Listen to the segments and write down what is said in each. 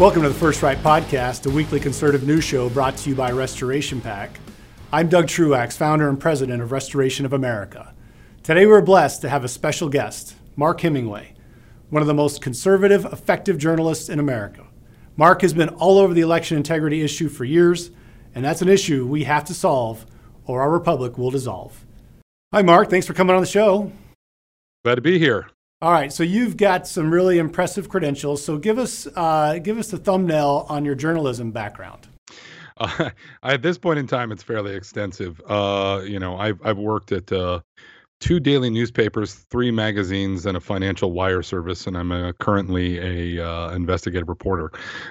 Welcome to the First Right Podcast, a weekly conservative news show brought to you by Restoration PAC. I'm Doug Truax, founder and president of Restoration of America. Today we're blessed to have a special guest, Mark Hemingway, one of the most conservative, effective journalists in America. Mark has been all over the election integrity issue for years, and that's an issue we have to solve or our republic will dissolve. Hi, Mark. Thanks for coming on the show. Glad to be here. All right, so you've got some really impressive credentials. So give us uh, give us the thumbnail on your journalism background. Uh, at this point in time, it's fairly extensive. Uh, you know, I've I've worked at uh, two daily newspapers, three magazines, and a financial wire service. And I'm a, currently a uh, investigative reporter.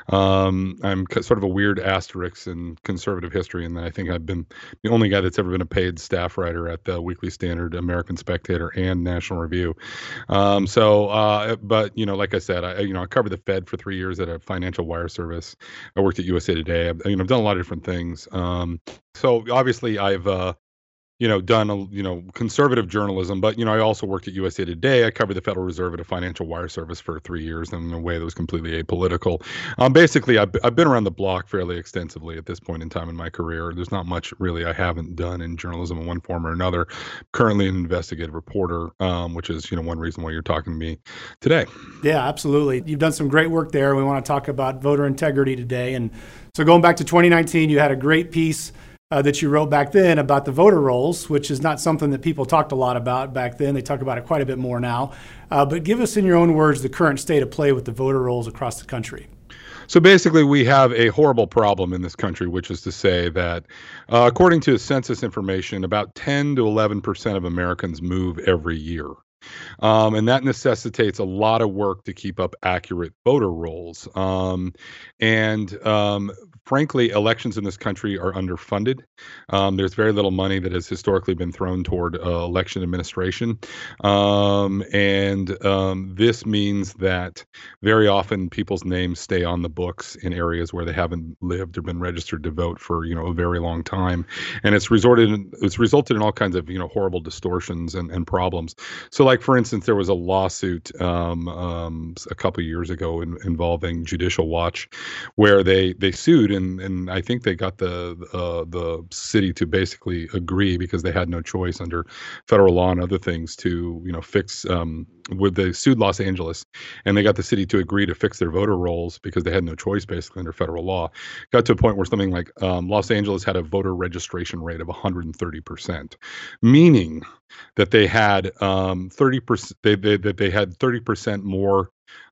Um, I'm sort of a weird asterisk in conservative history, and I think I've been the only guy that's ever been a paid staff writer at the Weekly Standard, American Spectator, and National Review. Um, so, uh, but you know, like I said, I you know I covered the Fed for three years at a financial wire service. I worked at USA Today. I've, you know, I've done a lot of different things. Um, so obviously, I've uh, you know, done a you know conservative journalism, but you know, I also worked at USA Today. I covered the Federal Reserve at a financial wire service for three years, in a way that was completely apolitical. Um, basically, I've I've been around the block fairly extensively at this point in time in my career. There's not much really I haven't done in journalism in one form or another. Currently, an investigative reporter, um, which is you know one reason why you're talking to me today. Yeah, absolutely. You've done some great work there. We want to talk about voter integrity today, and so going back to 2019, you had a great piece uh, that you wrote back then about the voter rolls, which is not something that people talked a lot about back then. They talk about it quite a bit more now. Uh, but give us, in your own words, the current state of play with the voter rolls across the country. So basically, we have a horrible problem in this country, which is to say that, uh, according to census information, about 10 to 11 percent of Americans move every year. Um, and that necessitates a lot of work to keep up accurate voter rolls. Um, and um, frankly, elections in this country are underfunded. Um, there's very little money that has historically been thrown toward uh, election administration. Um, and um, this means that very often people's names stay on the books in areas where they haven't lived or been registered to vote for, you know, a very long time. And it's resorted in, it's resulted in all kinds of, you know, horrible distortions and, and problems. So like, for instance, there was a lawsuit um, um, a couple years ago in, involving Judicial Watch where they, they sued and and I think they got the uh, the city to basically agree because they had no choice under federal law and other things to you know fix um, with they sued Los Angeles and they got the city to agree to fix their voter rolls because they had no choice basically under federal law. Got to a point where something like um, Los Angeles had a voter registration rate of 130 percent, meaning that they had um, 30 percent they, they that they had 30 percent more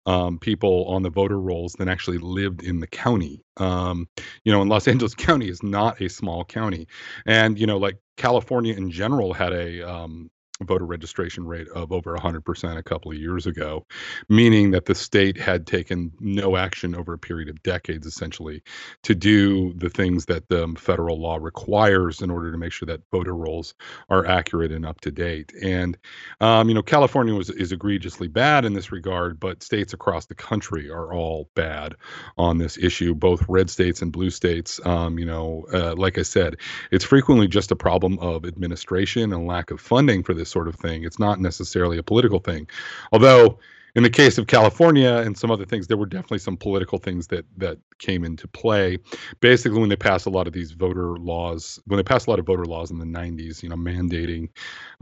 um, people on the voter rolls than actually lived in the county. Um, you know, and Los Angeles County is not a small county, and you know, like California in general had a um, voter registration rate of over 100% a couple of years ago, meaning that the state had taken no action over a period of decades, essentially, to do the things that the federal law requires in order to make sure that voter rolls are accurate and up to date. And, um, you know, California was, is egregiously bad in this regard, but states across the country are all bad on this issue, both red states and blue states. Um, you know, uh, like I said, it's frequently just a problem of administration and lack of funding for this sort of thing. It's not necessarily a political thing. Although in the case of California and some other things, there were definitely some political things that that came into play. Basically, when they passed a lot of these voter laws, when they passed a lot of voter laws in the 90s, you know, mandating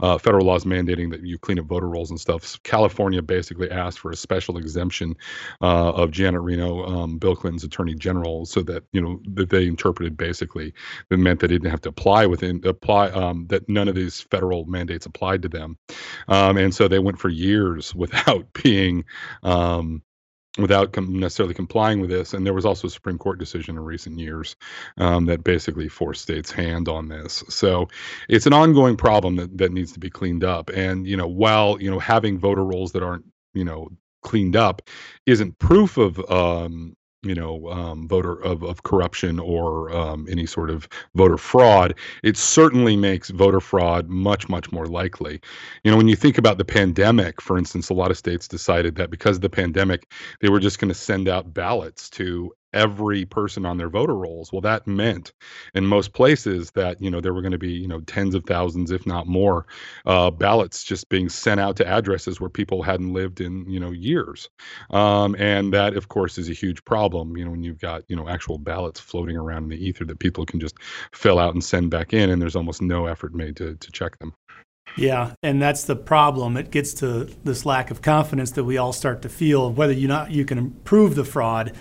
uh, federal laws mandating that you clean up voter rolls and stuff, California basically asked for a special exemption uh, of Janet Reno, um, Bill Clinton's attorney general, so that you know that they interpreted basically that meant they didn't have to apply within apply um, that none of these federal mandates applied to them, um, and so they went for years without being um, without com- necessarily complying with this. And there was also a Supreme Court decision in recent years um, that basically forced states' hand on this. So it's an ongoing problem that, that needs to be cleaned up. And you know, while you know having voter rolls that aren't you know cleaned up isn't proof of um, you know um, voter of, of corruption or um, any sort of voter fraud it certainly makes voter fraud much much more likely. You know when you think about the pandemic for instance a lot of states decided that because of the pandemic they were just going to send out ballots to every person on their voter rolls. Well, that meant in most places that you know there were going to be you know tens of thousands, if not more, uh, ballots just being sent out to addresses where people hadn't lived in you know years, um, and that of course is a huge problem. You know when you've got you know actual ballots floating around in the ether that people can just fill out and send back in, and there's almost no effort made to to check them. Yeah, and that's the problem. It gets to this lack of confidence that we all start to feel. Whether you not you can improve the fraud,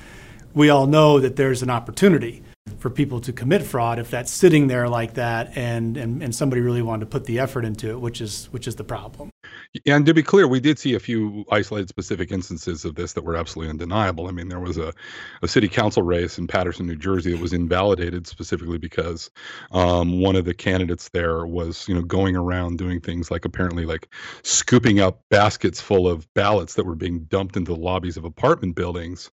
we all know that there's an opportunity for people to commit fraud if that's sitting there like that and, and, and somebody really wanted to put the effort into it, which is which is the problem. And to be clear, we did see a few isolated specific instances of this that were absolutely undeniable. I mean, there was a, a city council race in Paterson, New Jersey that was invalidated specifically because um, one of the candidates there was, you know, going around doing things like apparently like scooping up baskets full of ballots that were being dumped into the lobbies of apartment buildings,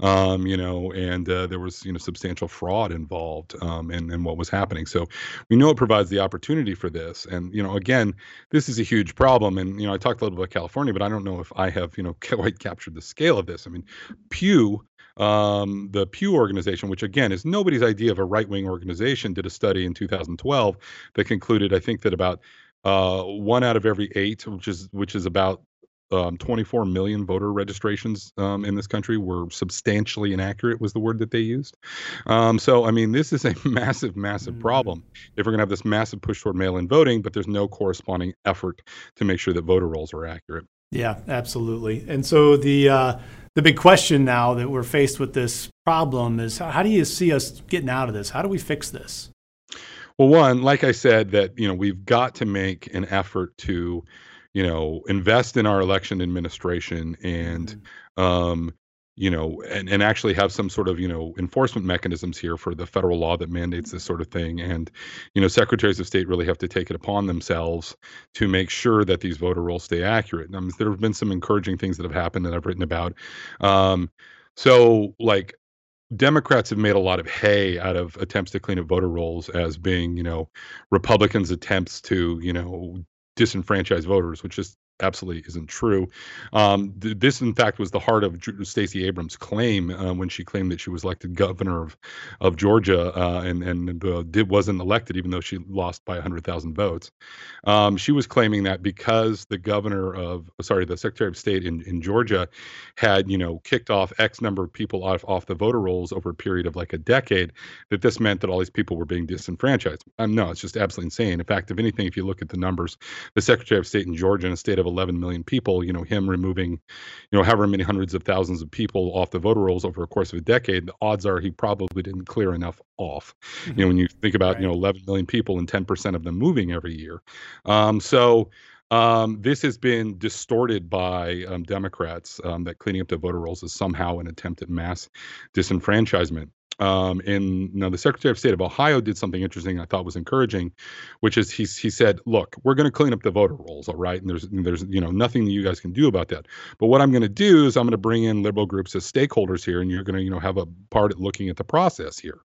um, you know, and uh, there was, you know, substantial fraud involved um, in, in what was happening. So we know it provides the opportunity for this. And, you know, again, this is a huge problem. And, you know, I talked a little bit about California, but I don't know if I have, you know, quite captured the scale of this. I mean, Pew, um, the Pew organization, which again is nobody's idea of a right wing organization, did a study in 2012 that concluded, I think, that about uh, one out of every eight, which is which is about um, 24 million voter registrations um, in this country were substantially inaccurate was the word that they used. Um, so i mean this is a massive massive mm-hmm. problem. If we're going to have this massive push toward mail-in voting but there's no corresponding effort to make sure that voter rolls are accurate. Yeah absolutely. And so the uh, the big question now that we're faced with this problem is how do you see us getting out of this? How do we fix this? Well one like i said that you know we've got to make an effort to you know, invest in our election administration and, mm-hmm. um, you know, and, and actually have some sort of, you know, enforcement mechanisms here for the federal law that mandates this sort of thing. And, you know, secretaries of state really have to take it upon themselves to make sure that these voter rolls stay accurate. Um, there have been some encouraging things that have happened that I've written about. Um, so, like, Democrats have made a lot of hay out of attempts to clean up voter rolls as being, you know, Republicans' attempts to, you know, disenfranchised voters, which just absolutely isn't true. Um, th- this, in fact, was the heart of Stacey Abrams' claim uh, when she claimed that she was elected governor of of Georgia uh, and and uh, did wasn't elected, even though she lost by hundred thousand votes. Um, she was claiming that because the governor of sorry, the Secretary of State in, in Georgia had you know kicked off X number of people off off the voter rolls over a period of like a decade, that this meant that all these people were being disenfranchised. Um, no, it's just absolutely insane. In fact, if anything, if you look at the numbers, the Secretary of State in Georgia in a state of of 11 million people, you know, him removing, you know, however many hundreds of thousands of people off the voter rolls over a course of a decade, the odds are he probably didn't clear enough off. Mm-hmm. You know, when you think about, right. you know, 11 million people and 10% of them moving every year. Um, so, um, this has been distorted by um, Democrats um, that cleaning up the voter rolls is somehow an attempt at mass disenfranchisement um, and know, the Secretary of State of Ohio did something interesting I thought was encouraging, which is he he said, "Look, we're going to clean up the voter rolls, all right, and there's there's you know nothing that you guys can do about that. But what I'm going to do is I'm going to bring in liberal groups as stakeholders here, and you're going to you know have a part at looking at the process here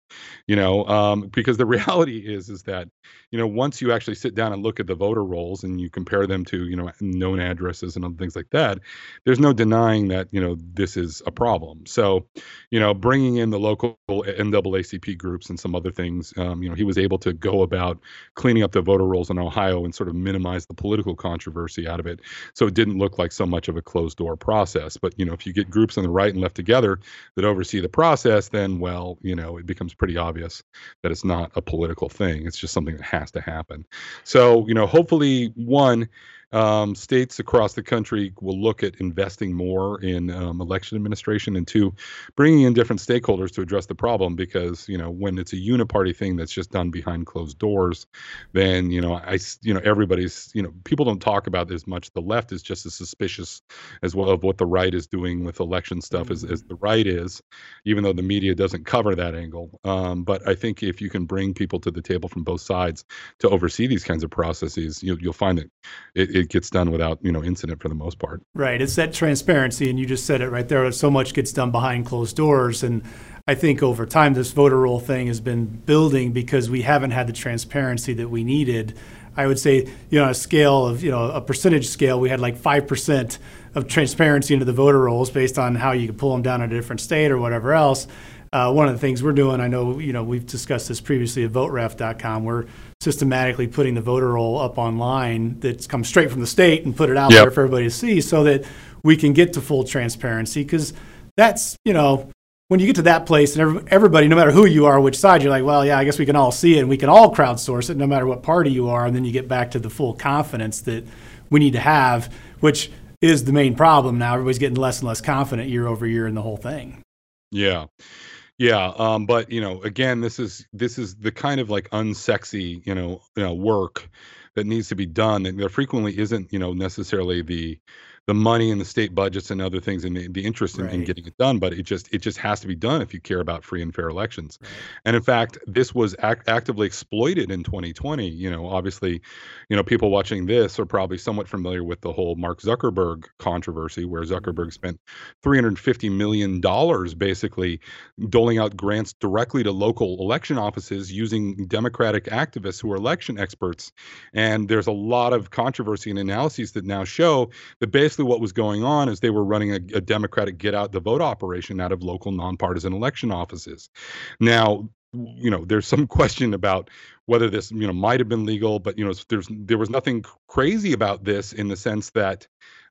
you know um, because the reality is is that you know once you actually sit down and look at the voter rolls and you compare them to you know known addresses and other things like that there's no denying that you know this is a problem. So you know bringing in the local NAACP groups and some other things um, you know he was able to go about cleaning up the voter rolls in Ohio and sort of minimize the political controversy out of it so it didn't look like so much of a closed door process. But you know if you get groups on the right and left together that oversee the process then well you know it becomes pretty obvious that it's not a political thing. It's just something that has to happen. So, you know, hopefully, one, um, states across the country will look at investing more in um, election administration and two bringing in different stakeholders to address the problem because you know when it's a uniparty thing that's just done behind closed doors then you know i you know everybody's you know people don't talk about as much. The left is just as suspicious as well of what the right is doing with election stuff as, as the right is even though the media doesn't cover that angle. Um, but i think if you can bring people to the table from both sides to oversee these kinds of processes you, you'll find that it, it it gets done without you know incident for the most part. Right. It's that transparency, and you just said it right there. So much gets done behind closed doors, and I think over time this voter roll thing has been building because we haven't had the transparency that we needed. I would say, you know, on a scale of, you know, a percentage scale, we had like 5% of transparency into the voter rolls based on how you could pull them down in a different state or whatever else. uh, one of the things we're doing, I know, you know, we've discussed this previously at voteref.com. We're systematically putting the voter roll up online that's come straight from the state and put it out yep. there for everybody to see so that we can get to full transparency because that's, you know, when you get to that place and everybody, no matter who you are, which side, you're like, well, yeah, I guess we can all see it and we can all crowdsource it no matter what party you are. And then you get back to the full confidence that we need to have, which is the main problem now. Everybody's getting less and less confident year over year in the whole thing. Yeah. Yeah, um, but you know, again, this is this is the kind of like unsexy, you know, you know, work that needs to be done. And there frequently isn't, you know, necessarily the the money and the state budgets and other things and the, the interest in, right. in, getting it done but it just it just has to be done if you care about free and fair elections right. and in fact this was act- actively exploited in 2020 you know obviously you know people watching this are probably somewhat familiar with the whole mark zuckerberg controversy where mm-hmm. zuckerberg spent 350 million dollars basically doling out grants directly to local election offices using democratic activists who are election experts and there's a lot of controversy and analyses that now show that basically basically what was going on is they were running a, a Democratic get out the vote operation out of local nonpartisan election offices. Now, you know, there's some question about whether this, you know, might have been legal, but you know, there's there was nothing crazy about this in the sense that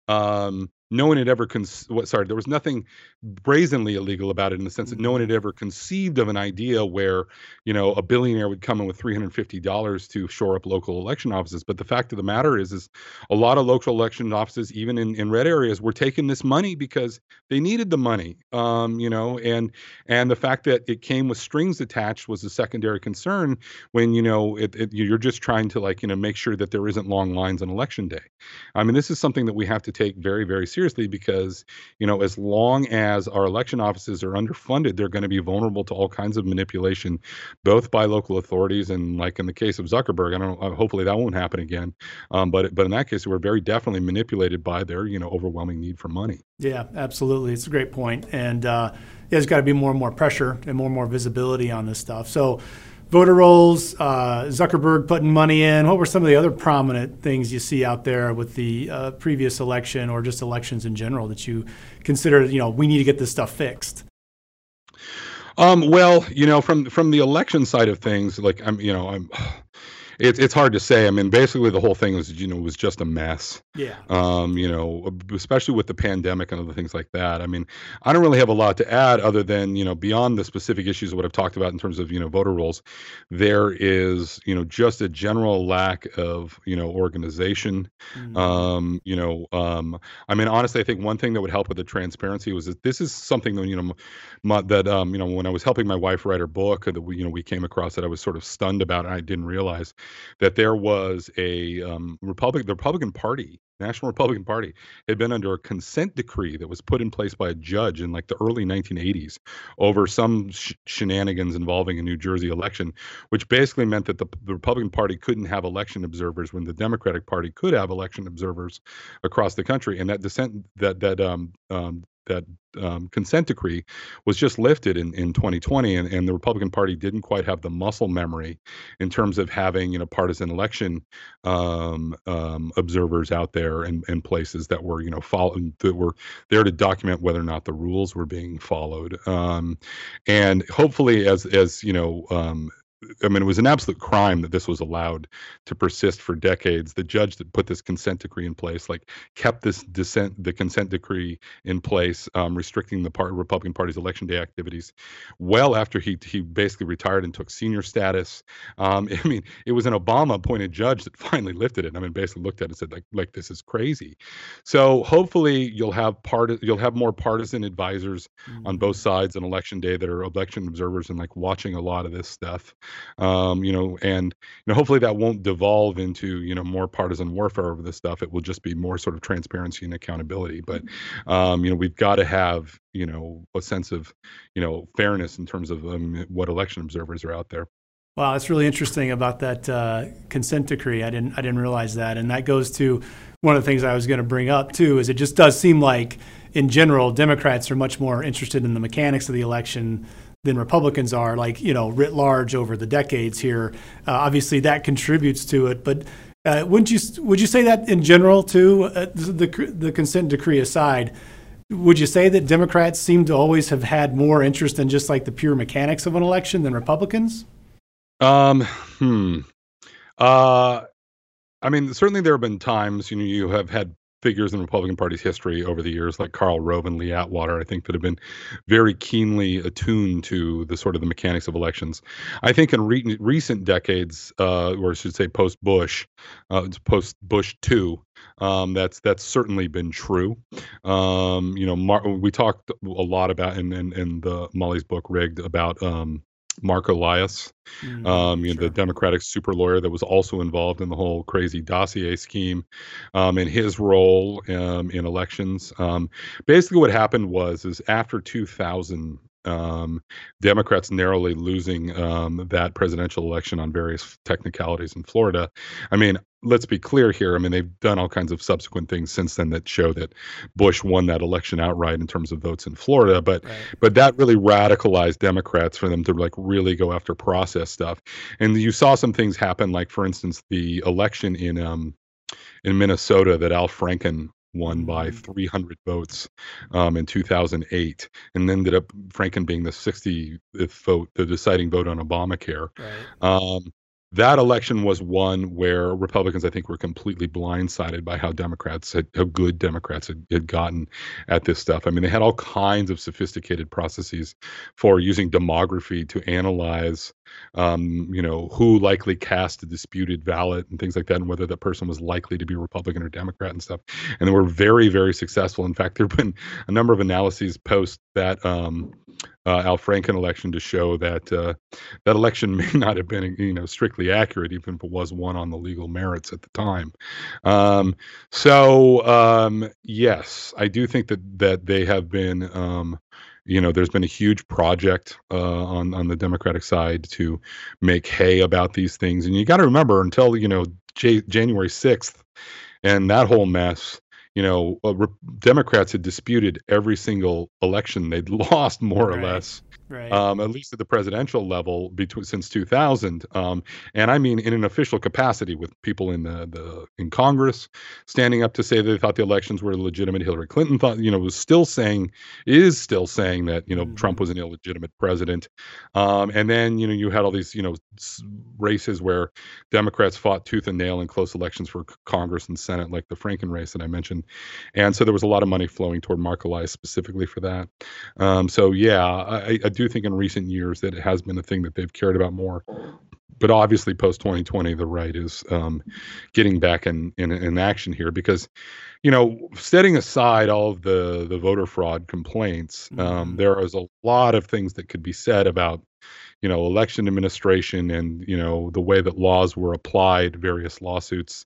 um, no one had ever con- what, sorry there was nothing brazenly illegal about it in the sense that no one had mm-hmm. ever conceived of an idea where you know a billionaire would come in with $350 to shore up local election offices but the fact of the matter is is a lot of local election offices even in, in red areas were taking this money because they needed the money um, you know and and the fact that it came with strings attached was a secondary concern when you know it, it, you're just trying to like you know make sure that there isn't long lines on election day i mean this is something that we have to take very very seriously seriously because you know as long as our election offices are underfunded they're going to be vulnerable to all kinds of manipulation both by local authorities and like in the case of zuckerberg i don't know uh, hopefully that won't happen again um, but but in that case we're very definitely manipulated by their you know overwhelming need for money. Yeah absolutely it's a great point and uh, yeah, there's got to be more and more pressure and more and more visibility on this stuff so voter rolls, uh, Zuckerberg putting money in. What were some of the other prominent things you see out there with the uh, previous election or just elections in general that you consider, you know, we need to get this stuff fixed? Um, well, you know, from from the election side of things, like I'm, you know, I'm it's it's hard to say. I mean, basically the whole thing was you know was just a mess. Yeah. Um, you know, especially with the pandemic and other things like that. I mean, I don't really have a lot to add other than you know beyond the specific issues of what I've talked about in terms of you know voter rolls, there is you know just a general lack of you know organization. Mm-hmm. Um, you know, um, I mean, honestly, I think one thing that would help with the transparency was that this is something that you know my, that um, you know when I was helping my wife write her book that we you know we came across that I was sort of stunned about and I didn't realize that there was a um, Republic, the Republican Party, National Republican Party, had been under a consent decree that was put in place by a judge in like the early 1980s over some sh- shenanigans involving a New Jersey election, which basically meant that the, the Republican Party couldn't have election observers when the Democratic Party could have election observers across the country, and that dissent that that um, um, that um, consent decree was just lifted in, in 2020 and, and the republican party didn't quite have the muscle memory in terms of having you know partisan election um, um, observers out there and, and places that were you know follow, that were there to document whether or not the rules were being followed. Um, and hopefully as as you know um, I mean, it was an absolute crime that this was allowed to persist for decades. The judge that put this consent decree in place, like, kept this dissent, the consent decree in place, um, restricting the part, Republican Party's election day activities, well after he he basically retired and took senior status. Um, I mean, it was an Obama-appointed judge that finally lifted it. I mean, basically looked at it and said, like, like this is crazy. So hopefully you'll have part, you'll have more partisan advisors mm-hmm. on both sides on election day that are election observers and like watching a lot of this stuff um, you know, and you know, hopefully that won't devolve into you know more partisan warfare over this stuff. It will just be more sort of transparency and accountability. But um, you know, we've got to have you know a sense of you know fairness in terms of um, what election observers are out there. Wow, that's really interesting about that uh, consent decree. I didn't I didn't realize that, and that goes to one of the things I was going to bring up too. Is it just does seem like in general Democrats are much more interested in the mechanics of the election than Republicans are, like you know, writ large over the decades here. Uh, obviously, that contributes to it, but uh, wouldn't you would you say that in general too? Uh, the the consent decree aside, Would you say that Democrats seem to always have had more interest in just like the pure mechanics of an election than Republicans? Um, hmm. Uh, I mean, certainly there have been times, you know, you have had figures in the Republican Party's history over the years, like Karl Rove and Lee Atwater, I think that have been very keenly attuned to the sort of the mechanics of elections. I think in re- recent decades, uh, or I should say post Bush, uh, post Bush two, um, that's that's certainly been true. Um, you know, Mar- we talked a lot about in in, in the Mollie's book rigged about um, Mark Elias, mm, um, you know, the Democratic super lawyer that was also involved in the whole crazy dossier scheme, um, and his role um, in elections. Um, basically, what happened was is after 2000, um, Democrats narrowly losing um, that presidential election on various technicalities in Florida. I mean, let's be clear here. I mean, they've done all kinds of subsequent things since then that show that Bush won that election outright in terms of votes in Florida. But right. but that really radicalized Democrats for them to like really go after process stuff. And you saw some things happen, like for instance, the election in um in Minnesota that Al Franken won by mm-hmm. 300 votes um, in 2008, and ended up Franken being the 60th vote, the deciding vote on Obamacare. Right. Um, that election was one where Republicans, I think, were completely blindsided by how Democrats had, how good Democrats had, had gotten at this stuff. I mean, they had all kinds of sophisticated processes for using demography to analyze, um, you know, who likely cast a disputed ballot and things like that, and whether that person was likely to be Republican or Democrat and stuff. And they were very, very successful. In fact, there have been a number of analyses post that um, uh, Al Franken election to show that uh, that election may not have been you know strictly accurate, even if it was won on the legal merits at the time. Um, so um, yes, I do think that that they have been. Um, you know, there's been a huge project uh, on on the Democratic side to make hay about these things, and you got to remember until you know J- January 6th and that whole mess you know, uh, re- Democrats had disputed every single election they'd lost, more right. or less right. um, at least at the presidential level between since 2000. Um, and I mean in an official capacity with people in the, the in Congress standing up to say they thought the elections were legitimate. Hillary Clinton thought, you know, was still saying, is still saying that you know mm-hmm. Trump was an illegitimate president. Um, and then you know you had all these you know races where Democrats fought tooth and nail in close elections for Congress and Senate, like the Franken race that I mentioned. And so there was a lot of money flowing toward Mark Elias specifically for that. Um, so yeah, I, I do think in recent years that it has been a thing that they've cared about more. But obviously, post 2020, the right is um, getting back in, in in action here because, you know, setting aside all of the the voter fraud complaints, um, mm-hmm. there is a lot of things that could be said about you know election administration and you know the way that laws were applied various lawsuits.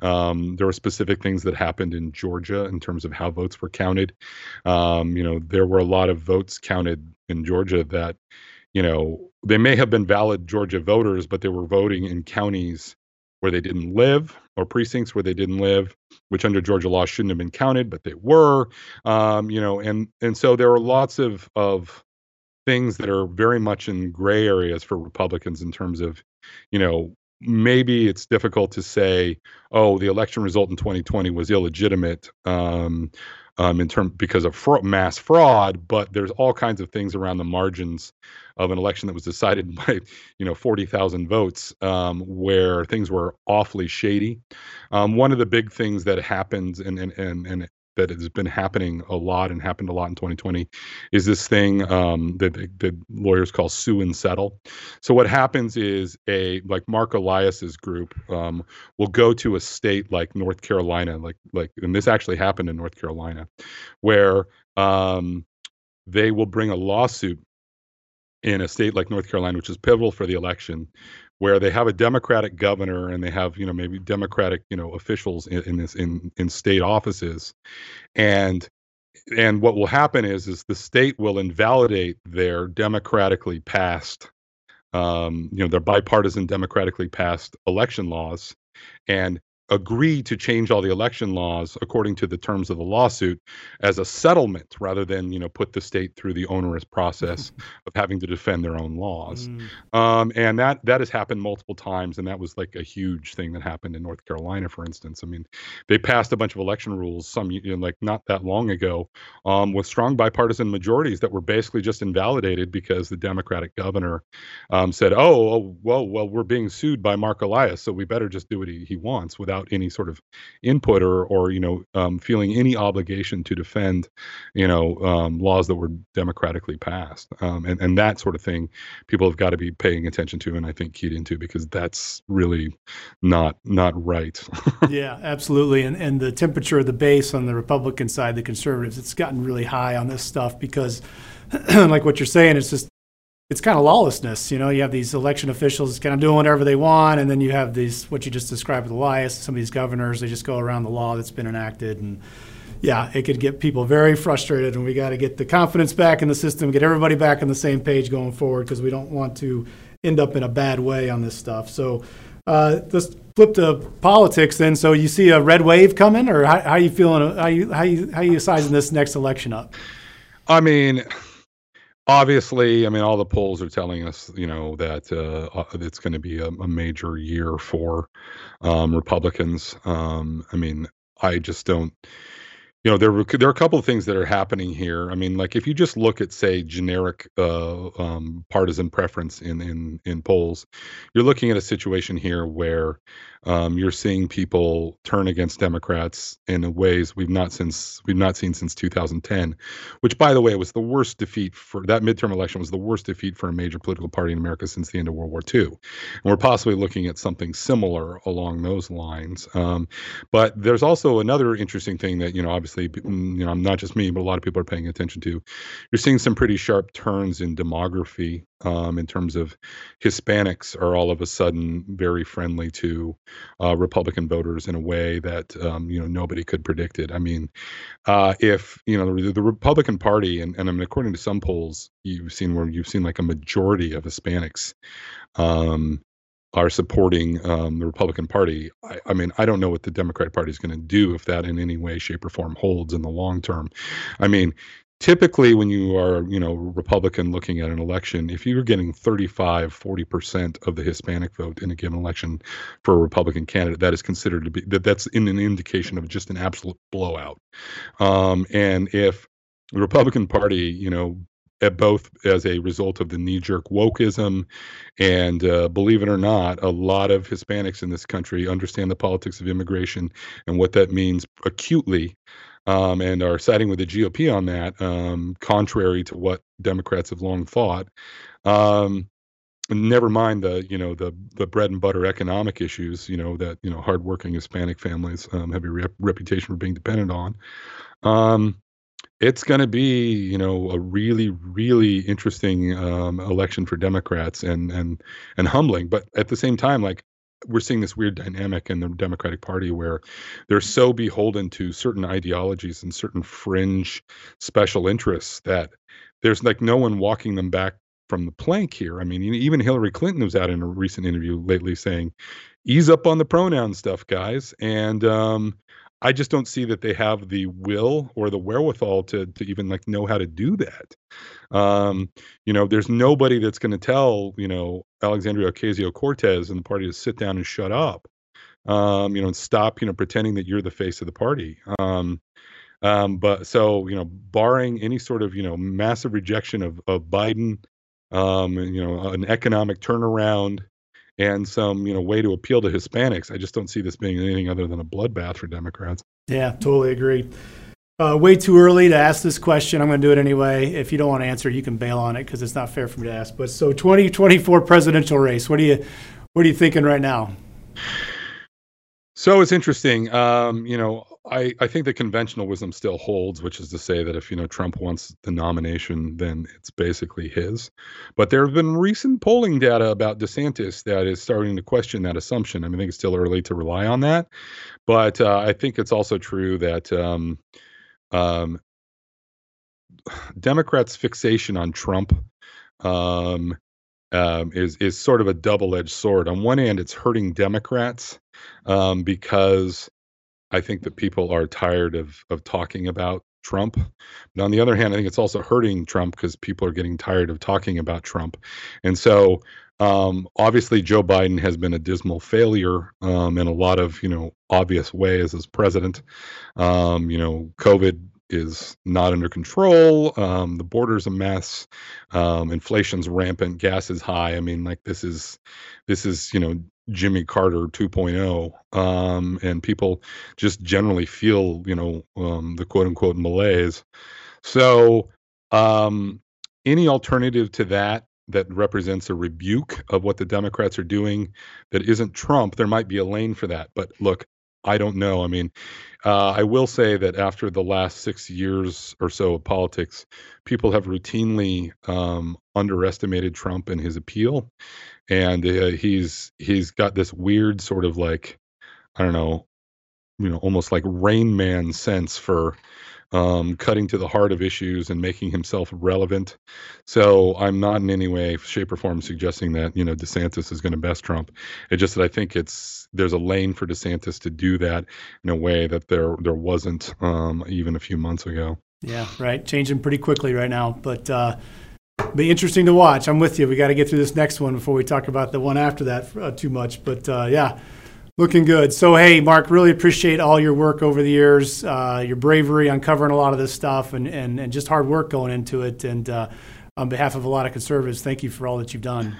Um, there were specific things that happened in georgia in terms of how votes were counted. Um, you know there were a lot of votes counted in georgia that you know they may have been valid georgia voters but they were voting in counties where they didn't live or precincts where they didn't live which under georgia law shouldn't have been counted but they were. Um, you know and and so there were lots of of things that are very much in gray areas for Republicans in terms of, you know, maybe it's difficult to say, oh, the election result in 2020 was illegitimate um, um, in term because of fr- mass fraud, but there's all kinds of things around the margins of an election that was decided by, you know, 40,000 votes um, where things were awfully shady. Um, one of the big things that happens, and and and, and that has been happening a lot and happened a lot in 2020 is this thing um, that the lawyers call sue and settle. So what happens is a like Mark Elias's group um, will go to a state like North Carolina, like like, and this actually happened in North Carolina, where um, they will bring a lawsuit in a state like North Carolina, which is pivotal for the election, where they have a Democratic governor and they have you know maybe Democratic you know officials in, in this in in state offices, and and what will happen is is the state will invalidate their democratically passed um, you know their bipartisan democratically passed election laws. And agree to change all the election laws according to the terms of the lawsuit as a settlement rather than you know put the state through the onerous process of having to defend their own laws mm. um, and that that has happened multiple times and that was like a huge thing that happened in north carolina for instance i mean they passed a bunch of election rules some you know, like not that long ago um, with strong bipartisan majorities that were basically just invalidated because the democratic governor um, said oh, oh well well we're being sued by mark elias so we better just do what he, he wants without without any sort of input or or you know um, feeling any obligation to defend you know um, laws that were democratically passed um, and and that sort of thing people have got to be paying attention to and I think keyed into because that's really not not right. yeah, absolutely. And and the temperature of the base on the Republican side, the conservatives, it's gotten really high on this stuff because like what you're saying, it's just it's kind of lawlessness. You know, you have these election officials kind of doing whatever they want, and then you have these what you just described with Elias. Some of these governors they just go around the law that's been enacted, and yeah, it could get people very frustrated. And we got to get the confidence back in the system, get everybody back on the same page going forward because we don't want to end up in a bad way on this stuff. So. Uh, let's flip to politics then. So you see a red wave coming, or how, how are you feeling? How you how you how you sizing this next election up? I mean, obviously, I mean, all the polls are telling us, you know, that uh, uh it's going to be a, a, major year for um, Republicans. Um, I mean, I just don't you know there were there are a couple of things that are happening here. I mean like if you just look at say generic uh, um, partisan preference in in in polls you're looking at a situation here where um, you're seeing people turn against democrats in ways we've not since we've not seen since 2010 which by the way was the worst defeat for that midterm election was the worst defeat for a major political party in america since the end of world war ii and we're possibly looking at something similar along those lines. Um, but there's also another interesting thing that you know obviously obviously, mm, you know, not just me, but a lot of people are paying attention to. You're seeing some pretty sharp turns in demography um, in terms of Hispanics are all of a sudden very friendly to uh, Republican voters in a way that um, you know nobody could predict it. I mean, uh, if you know the, the Republican Party, and, and I mean, according to some polls, you've seen where you've seen like a majority of Hispanics um, are supporting um, the Republican Party. I, I, mean, I don't know what the Democratic Party is going to do if that in any way, shape, or form holds in the long term. I mean, typically when you are, you know, Republican looking at an election, if you're getting 35, 40% of the Hispanic vote in a given election for a Republican candidate, that is considered to be that that's in an indication of just an absolute blowout. Um, and if the Republican Party, you know, both as a result of the knee-jerk wokeism. And uh, believe it or not a lot of hispanics in this country understand the politics of immigration and what that means acutely um, and are siding with the gop on that um, contrary to what democrats have long thought. Um, never mind the you know the the bread and butter economic issues you know that you know hardworking hispanic families um, have a rep- reputation for being dependent on. Um, it's going to be, you know, a really, really interesting um, election for Democrats and and and humbling. But at the same time, like we're seeing this weird dynamic in the Democratic Party where they're so beholden to certain ideologies and certain fringe special interests that there's like no one walking them back from the plank here. I mean, even Hillary Clinton was out in a recent interview lately saying, "Ease up on the pronoun stuff, guys," and um, I just don't see that they have the will or the wherewithal to to even like know how to do that. Um, you know, there's nobody that's going to tell you know Alexandria Ocasio Cortez and the party to sit down and shut up. Um, you know, and stop you know pretending that you're the face of the party. Um, um, but so you know, barring any sort of you know massive rejection of of Biden, um, you know, an economic turnaround, and some you know way to appeal to Hispanics. I just don't see this being anything other than a bloodbath for Democrats. Yeah, totally agree. Uh, way too early to ask this question. I'm going to do it anyway. If you don't want to answer, you can bail on it because it's not fair for me to ask. But so 2024 presidential race. What are you what are you thinking right now? So it's interesting. Um, you know, I, I think the conventional wisdom still holds, which is to say that if you know Trump wants the nomination, then it's basically his. But there have been recent polling data about DeSantis that is starting to question that assumption. I mean, I think it's still early to rely on that, but uh, I think it's also true that um, um, Democrats' fixation on Trump um, um, is is sort of a double edged sword. On one hand, it's hurting Democrats um, because I think that people are tired of of talking about Trump. But on the other hand, I think it's also hurting Trump because people are getting tired of talking about Trump, and so um, obviously, Joe Biden has been a dismal failure um, in a lot of you know obvious ways as president. Um, you know, COVID is not under control. Um, the border's a mess. Um, inflation's rampant. Gas is high. I mean, like this is this is you know Jimmy Carter 2.0, um, and people just generally feel you know um, the quote unquote malaise. So um, any alternative to that that represents a rebuke of what the Democrats are doing that isn't Trump, there might be a lane for that. But look, I don't know. I mean, uh, I will say that after the last six years or so of politics, people have routinely um, underestimated Trump and his appeal, and uh, he's he's got this weird sort of like I don't know, you know, almost like Rain Man sense for um, cutting to the heart of issues and making himself relevant. So I'm not in any way, shape, or form suggesting that you know DeSantis is going to best Trump. It's just that I think it's there's a lane for DeSantis to do that in a way that there there wasn't um, even a few months ago. Yeah, right. Changing pretty quickly right now, but. Uh, be interesting to watch. I'm with you. We got to get through this next one before we talk about the one after that uh, too much. But uh, yeah, Looking good. So, hey, Mark, really appreciate all your work over the years, uh, your bravery uncovering a lot of this stuff, and, and, and just hard work going into it. And uh, on behalf of a lot of conservatives, thank you for all that you've done.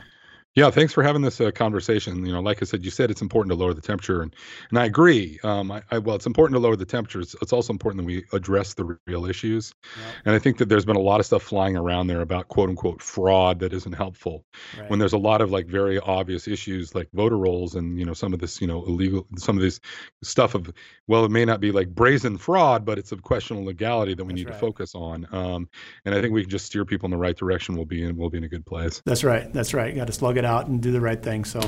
Yeah, thanks for having this uh, conversation. You know, like I said, you said it's important to lower the temperature, and and I agree. Um, I, I, well, it's important to lower the temperatures. It's it's, also important that we address the real issues. And I think that there's been a lot of stuff flying around there about quote unquote fraud that isn't helpful. Right. When there's a lot of like very obvious issues like voter rolls and you know some of this you know illegal some of this stuff of well it may not be like brazen fraud but it's of questionable legality that we That's need right. to focus on. Um, and I think we can just steer people in the right direction. We'll be in we'll be in a good place. That's right. That's right. You got to slug it out and do the right thing. So,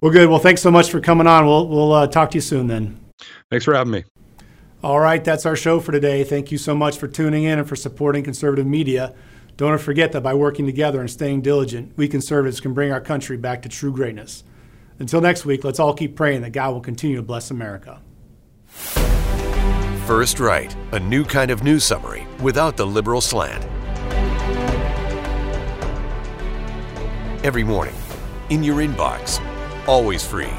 well, good. Well, thanks so much for coming on. We'll we'll uh, talk to you soon then. Thanks for having me. All right, that's our show for today. Thank you so much for tuning in and for supporting conservative media. Don't forget that by working together and staying diligent, we conservatives can bring our country back to true greatness. Until next week, let's all keep praying that God will continue to bless America. First Right, a new kind of news summary without the liberal slant. every morning, in your inbox, always free.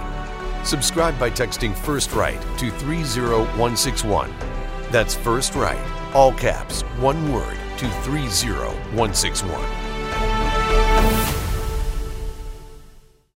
Subscribe by texting First Right to 30161. That's First Right, all caps, one word, to 30161.